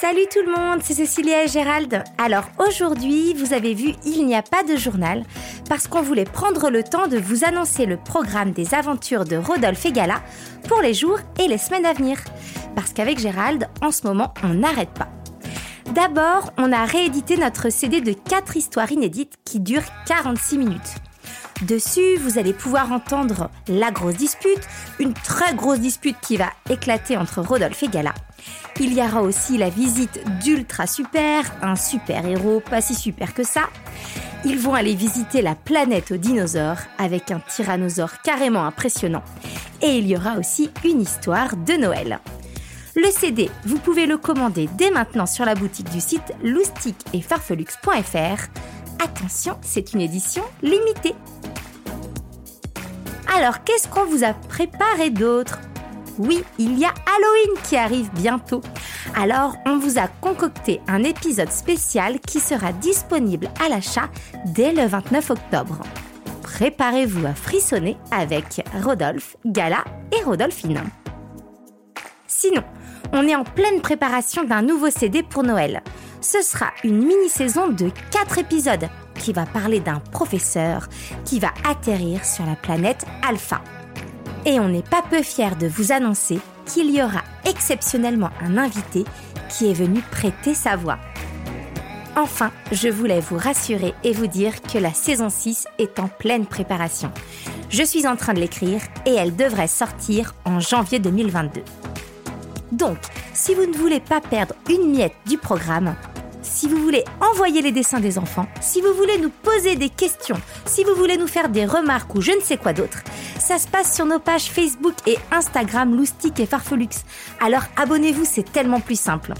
Salut tout le monde, c'est Cécilia et Gérald. Alors aujourd'hui, vous avez vu, il n'y a pas de journal parce qu'on voulait prendre le temps de vous annoncer le programme des aventures de Rodolphe et pour les jours et les semaines à venir. Parce qu'avec Gérald, en ce moment, on n'arrête pas. D'abord, on a réédité notre CD de 4 histoires inédites qui durent 46 minutes. Dessus, vous allez pouvoir entendre la grosse dispute, une très grosse dispute qui va éclater entre Rodolphe et Gala. Il y aura aussi la visite d'Ultra Super, un super héros pas si super que ça. Ils vont aller visiter la planète aux dinosaures avec un tyrannosaure carrément impressionnant. Et il y aura aussi une histoire de Noël. Le CD, vous pouvez le commander dès maintenant sur la boutique du site loustic et farfelux.fr. Attention, c'est une édition limitée. Alors, qu'est-ce qu'on vous a préparé d'autre? Oui, il y a Halloween qui arrive bientôt. Alors, on vous a concocté un épisode spécial qui sera disponible à l'achat dès le 29 octobre. Préparez-vous à frissonner avec Rodolphe, Gala et Rodolphine. Sinon, on est en pleine préparation d'un nouveau CD pour Noël. Ce sera une mini-saison de 4 épisodes qui va parler d'un professeur qui va atterrir sur la planète Alpha. Et on n'est pas peu fiers de vous annoncer qu'il y aura exceptionnellement un invité qui est venu prêter sa voix. Enfin, je voulais vous rassurer et vous dire que la saison 6 est en pleine préparation. Je suis en train de l'écrire et elle devrait sortir en janvier 2022. Donc, si vous ne voulez pas perdre une miette du programme, si vous voulez envoyer les dessins des enfants, si vous voulez nous poser des questions, si vous voulez nous faire des remarques ou je ne sais quoi d'autre, ça se passe sur nos pages Facebook et Instagram Loustic et Farfelux. Alors abonnez-vous, c'est tellement plus simple.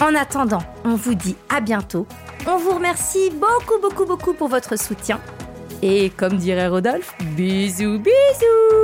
En attendant, on vous dit à bientôt. On vous remercie beaucoup, beaucoup, beaucoup pour votre soutien. Et comme dirait Rodolphe, bisous, bisous